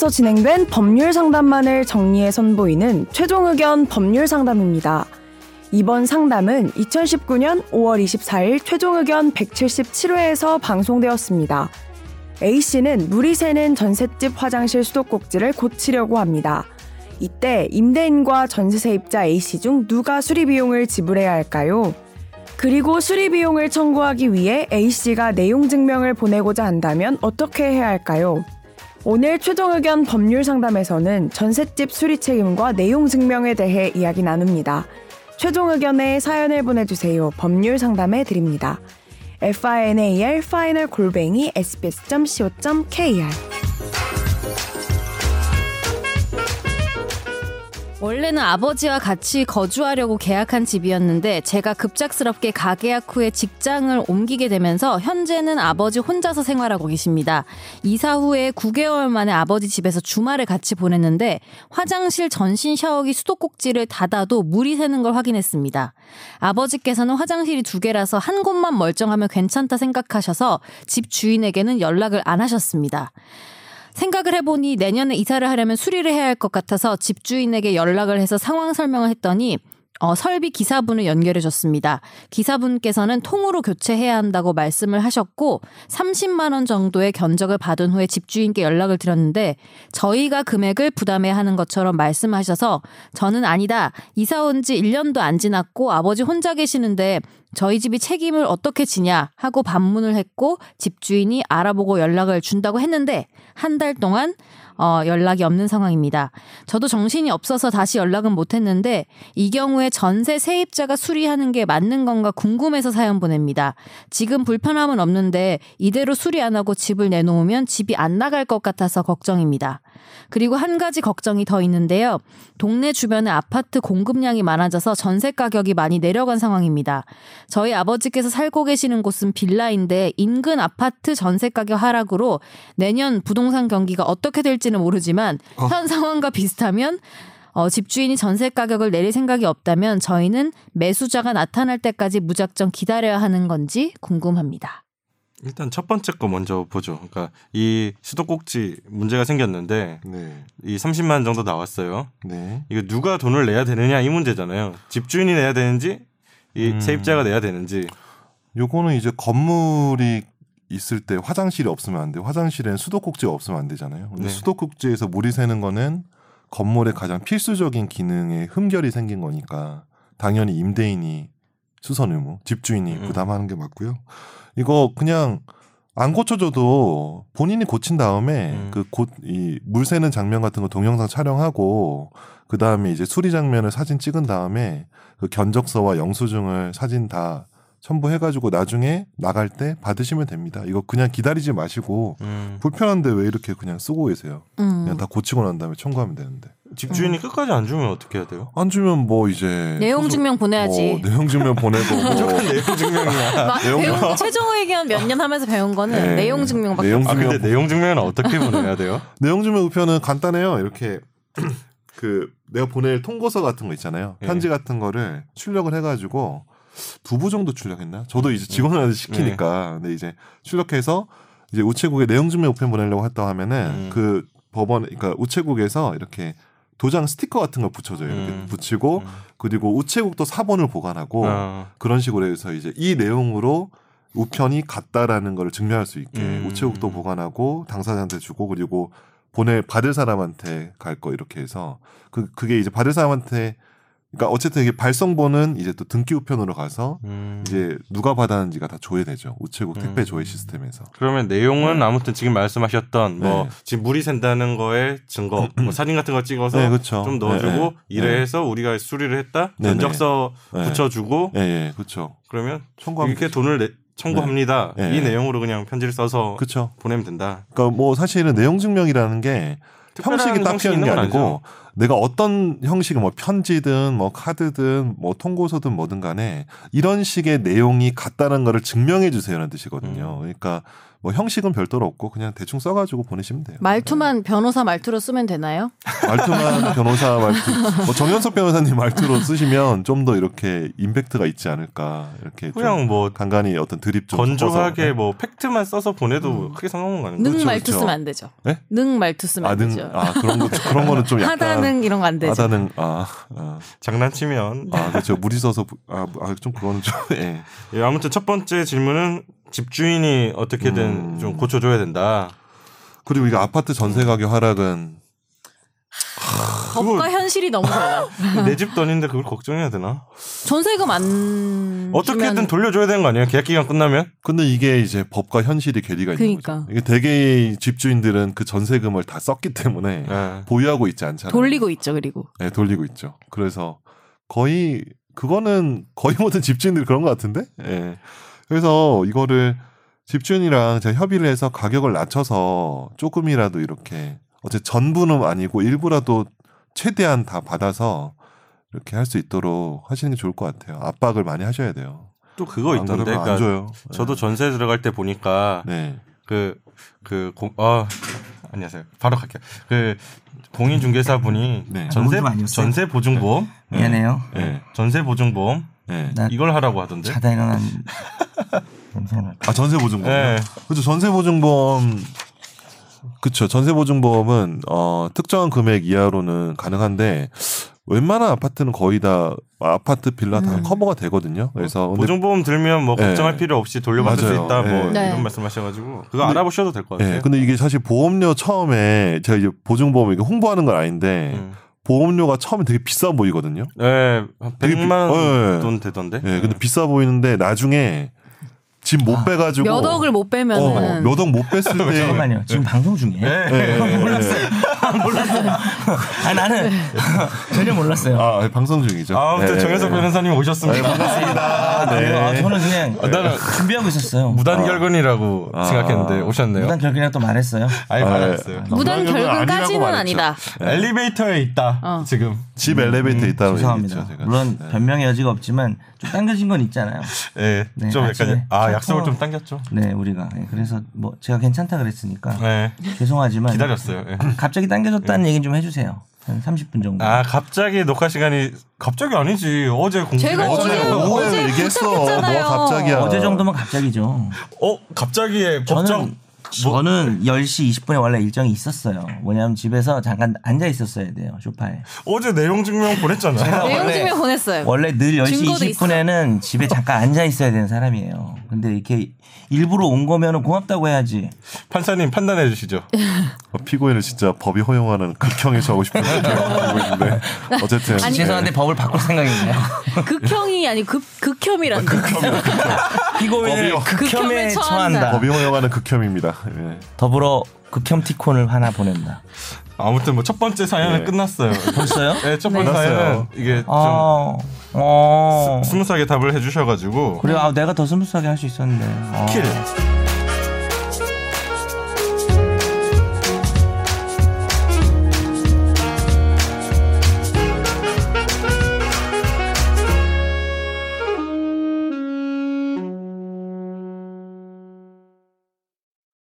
법원에서 진행된 법률 상담만을 정리해 선보이는 최종 의견 법률 상담입니다. 이번 상담은 2019년 5월 24일 최종 의견 177회에서 방송되었습니다. A씨는 물이 새는 전셋집 화장실 수도꼭지를 고치려고 합니다. 이때 임대인과 전세 세입자 A씨 중 누가 수리 비용을 지불해야 할까요? 그리고 수리 비용을 청구하기 위해 A씨가 내용 증명을 보내고자 한다면 어떻게 해야 할까요? 오늘 최종 의견 법률 상담에서는 전셋집 수리 책임과 내용 증명에 대해 이야기 나눕니다. 최종 의견에 사연을 보내주세요. 법률 상담해 드립니다. final final 골뱅이 sbs.co.kr 원래는 아버지와 같이 거주하려고 계약한 집이었는데 제가 급작스럽게 가계약 후에 직장을 옮기게 되면서 현재는 아버지 혼자서 생활하고 계십니다. 이사 후에 9개월 만에 아버지 집에서 주말을 같이 보냈는데 화장실 전신 샤워기 수도꼭지를 닫아도 물이 새는 걸 확인했습니다. 아버지께서는 화장실이 두 개라서 한 곳만 멀쩡하면 괜찮다 생각하셔서 집 주인에게는 연락을 안 하셨습니다. 생각을 해보니 내년에 이사를 하려면 수리를 해야 할 것 같아서 집주인에게 연락을 해서 상황 설명을 했더니 어, 설비 기사분을 연결해 줬습니다. 기사분께서는 통으로 교체해야 한다고 말씀을 하셨고 30만 원 정도의 견적을 받은 후에 집주인께 연락을 드렸는데 저희가 금액을 부담해야 하는 것처럼 말씀하셔서 저는 아니다. 이사 온 지 1년도 안 지났고 아버지 혼자 계시는데 저희 집이 책임을 어떻게 지냐 하고 반문을 했고 집주인이 알아보고 연락을 준다고 했는데 한 달 동안 어, 연락이 없는 상황입니다. 저도 정신이 없어서 다시 연락은 못 했는데 이 경우에 전세 세입자가 수리하는 게 맞는 건가 궁금해서 사연 보냅니다. 지금 불편함은 없는데 이대로 수리 안 하고 집을 내놓으면 집이 안 나갈 것 같아서 걱정입니다. 그리고 한 가지 걱정이 더 있는데요. 동네 주변에 아파트 공급량이 많아져서 전세 가격이 많이 내려간 상황입니다. 저희 아버지께서 살고 계시는 곳은 빌라인데 인근 아파트 전세 가격 하락으로 내년 부동산 경기가 어떻게 될지는 모르지만 어. 현 상황과 비슷하면 어, 집주인이 전세 가격을 내릴 생각이 없다면 저희는 매수자가 나타날 때까지 무작정 기다려야 하는 건지 궁금합니다. 일단 첫 번째 거 먼저 보죠. 그러니까 이 수도꼭지 문제가 생겼는데 네. 이 30만 원 정도 나왔어요. 네. 이거 누가 돈을 내야 되느냐 이 문제잖아요. 집주인이 내야 되는지 이 음. 세입자가 내야 되는지. 요거는 이제 건물이 있을 때 화장실이 없으면 안 돼. 화장실엔 수도꼭지가 없으면 안 되잖아요. 근데 네. 수도꼭지에서 물이 새는 거는 건물의 가장 필수적인 기능에 흠결이 생긴 거니까 당연히 임대인이 수선 의무, 집주인이 음. 부담하는 게 맞고요. 이거 그냥 안 고쳐줘도 본인이 고친 다음에 음. 그곧 이 물 새는 장면 같은 거 동영상 촬영하고 그 다음에 이제 수리 장면을 사진 찍은 다음에 그 견적서와 영수증을 사진 다 첨부해가지고 나중에 나갈 때 받으시면 됩니다. 이거 그냥 기다리지 마시고 음. 불편한데 왜 이렇게 그냥 쓰고 계세요? 음. 그냥 다 고치고 난 다음에 청구하면 되는데. 집주인이 음. 끝까지 안 주면 어떻게 해야 돼요? 안 주면 뭐 이제 내용 증명 보내야지. 뭐 내용 증명 보내고 뭐 내용 증명이야. 내용 배운, 최종 의견 몇 년 하면서 배운 거는 네. 내용 증명밖에 내용 증명. 아 근데 내용 증명은 어떻게 보내야 돼요? 내용 증명 우편은 간단해요. 이렇게 그 내가 보낼 통고서 같은 거 있잖아요. 편지 네. 같은 거를 출력을 해가지고 두 부 정도 출력했나? 저도 이제 직원한테 시키니까. 네. 근데 이제 출력해서 이제 우체국에 내용 증명 우편 보내려고 했다 하면은 음. 그 법원 그러니까 우체국에서 이렇게 도장 스티커 같은 걸 붙여줘요. 이렇게 음. 붙이고 음. 그리고 우체국도 사본을 보관하고 어. 그런 식으로 해서 이제 이 내용으로 우편이 같다라는 걸 증명할 수 있게 음. 우체국도 보관하고 당사자한테 주고 그리고 보낼 받을 사람한테 갈 거 이렇게 해서 그 그게 이제 받을 사람한테 그러니까 어쨌든 이게 발송본은 이제 또 등기 우편으로 가서 음. 이제 누가 받았는지가 다 조회되죠. 우체국 음. 택배 조회 시스템에서. 그러면 내용은 네. 아무튼 지금 말씀하셨던 뭐 네. 지금 물이 샌다는 거에 증거, 뭐 사진 같은 거 찍어서 네, 그렇죠. 좀 넣어주고 네, 네. 이래서 우리가 수리를 했다. 면적서 붙여주고. 예, 네, 그렇죠. 그러면 이렇게 되죠. 돈을 내, 청구합니다. 이 내용으로 그냥 편지를 써서 그쵸. 보내면 된다. 그러니까 뭐 사실은 내용 증명이라는 게 형식이 딱 필요한 게 아니고 내가 어떤 형식의 뭐 편지든 뭐 카드든 뭐 통고서든 뭐든 간에 이런 식의 내용이 같다는 거를 증명해 주세요라는 뜻이거든요. 음. 그러니까 뭐 형식은 별도로 없고 그냥 대충 써가지고 보내시면 돼요. 말투만 변호사 말투로 쓰면 되나요? 네. 말투만 변호사 말투, 뭐 정현석 변호사님 말투로 쓰시면 좀 더 이렇게 임팩트가 있지 않을까 이렇게 좀 그냥 뭐 간간히 어떤 드립 좀 건조하게. 뭐 팩트만 써서 보내도 크게 상관은 안능 거죠. 말투 그렇죠. 쓰면 안 되죠. 네? 능 말투 쓰면 안 아능 되죠. 아 그런 거 그런 거는 좀 약간 하다 능 이런 거 안 되죠. 하다능 아, 아, 장난치면 아 그렇죠 무리 써서 아좀 그거는 좀 예. 예, 아무튼 첫 번째 질문은 집주인이 어떻게든 음. 좀 고쳐줘야 된다. 그리고 이게 아파트 전세 가격 하락은 법과 현실이 너무 달라. 내 집도 아닌데 그걸 걱정해야 되나? 전세금 안 어떻게든 주면 돌려줘야 되는 거 아니에요? 계약 기간 끝나면? 근데 이게 이제 법과 현실이 괴리가 있는 그러니까. 거죠. 이게 대개의 집주인들은 그 전세금을 다 썼기 때문에 예. 보유하고 있지 않잖아요. 돌리고 있죠. 그리고 네, 돌리고 있죠. 그래서 거의 그거는 거의 모든 집주인들이 그런 것 같은데. 예. 그래서 이거를 집주인이랑 제가 협의를 해서 가격을 낮춰서 조금이라도 이렇게 어째 전부는 아니고 일부라도 최대한 다 받아서 이렇게 할 수 있도록 하시는 게 좋을 것 같아요. 압박을 많이 하셔야 돼요. 또 그거 안 있던데. 그러니까 줘요. 저도 전세 들어갈 때 보니까 네. 그, 그, 공, 아, 안녕하세요. 바로 갈게요. 그, 공인중개사분이 네. 전세? 전세 보증보험? 미안해요. 네. 전세 보증보험? 네. 나 이걸 하라고 하던데. 자다 일어난. 아 전세 보증보험. 네. 그렇죠. 전세 보증보험 그렇죠. 전세 보증보험은 어 특정한 금액 이하로는 가능한데 웬만한 아파트는 거의 다 아파트 빌라 다 음. 커버가 되거든요. 그래서 근데 보증보험 들면 뭐 네. 걱정할 필요 없이 돌려받을 수 맞아요. 있다. 뭐 네. 이런 네. 말씀하셔가지고 그거 알아보셔도 될 것 같아요. 예, 근데 이게 사실 보험료 처음에 제가 이제 보증보험 이게 홍보하는 건 아닌데 음. 보험료가 처음에 되게 비싸 보이거든요. 네, 한 되게 비- 100만 어, 예. 돈 되던데. 예, 근데 비싸 보이는데 나중에 집못 빼가지고 몇 억을 못 빼면은 어, 몇억 못 뺐을 때 잠깐만요. 지금 방송 중이에요? 네. 예, 예, 예. 몰랐어요. 몰랐어요. 아 나는 전혀 몰랐어요. 아, 방송 중이죠. 아, 아무튼 예, 정현석 예. 변호사님 오셨습니다. 반갑습니다. 그래요? 아, 네. 저는 그냥 나는 준비하고 있었어요. 무단 결근이라고 아. 생각했는데 오셨네요. 무단 결근이라 또 말했어요. 아예 아, 말했어요. 예. 무단 무단 결근 결근까지는 아니다. 엘리베이터에 있다. 어. 지금. 집 엘리베이터 에 있다는 죄송합니다. 얘기죠, 제가. 물론 네. 변명의 여지가 없지만 좀 당겨진 건 있잖아요. 예, 네, 좀 약간 아 약속을 좀 당겼죠. 네, 우리가 예, 그래서 뭐 제가 괜찮다 그랬으니까 네, 죄송하지만 기다렸어요. 예. 갑자기 당겨졌다는 얘기 좀 해주세요. 한 30분 정도. 아 갑자기 녹화 시간이 갑자기 아니지 어제 공지. 제가 어제 어제 오후에 얘기했어. 뭐. 갑자기야. 어제 정도면 갑자기죠. 어 갑자기 법정 저는 뭐- 저는 10시 20분에 원래 일정이 있었어요. 뭐냐면 집에서 잠깐 앉아 있었어야 돼요. 소파에. 어제 내용 증명 보냈잖아. 내용 원래- 증명 보냈어요. 원래 늘 10시 증거도 20분에는 집에 잠깐 앉아 있어야 되는 사람이에요. 근데 이렇게 일부러 온 거면은 고맙다고 해야지. 판사님 판단해 주시죠. 어, 피고인을 진짜 법이 허용하는 극형에 처하고 싶은 생각을 하고 있는데 어쨌든 아니, 죄송한데 법을 바꿀 생각인가요? 극형 이 아니 극 극혐이란 피고인을 법이요. 극혐에 처한다. 법이 허용하는 극혐입니다. 예. 더불어 극혐 티콘을 하나 보낸다. 아무튼 뭐 첫 번째 사연은 네. 끝났어요. 벌써요? 네, 첫 번째 끝났어요. 사연은 이게 좀 아, 어. smooth하게 답을 해주셔가지고 그래, 아, 내가 더 smooth하게 할 수 있었는데. 아. 킬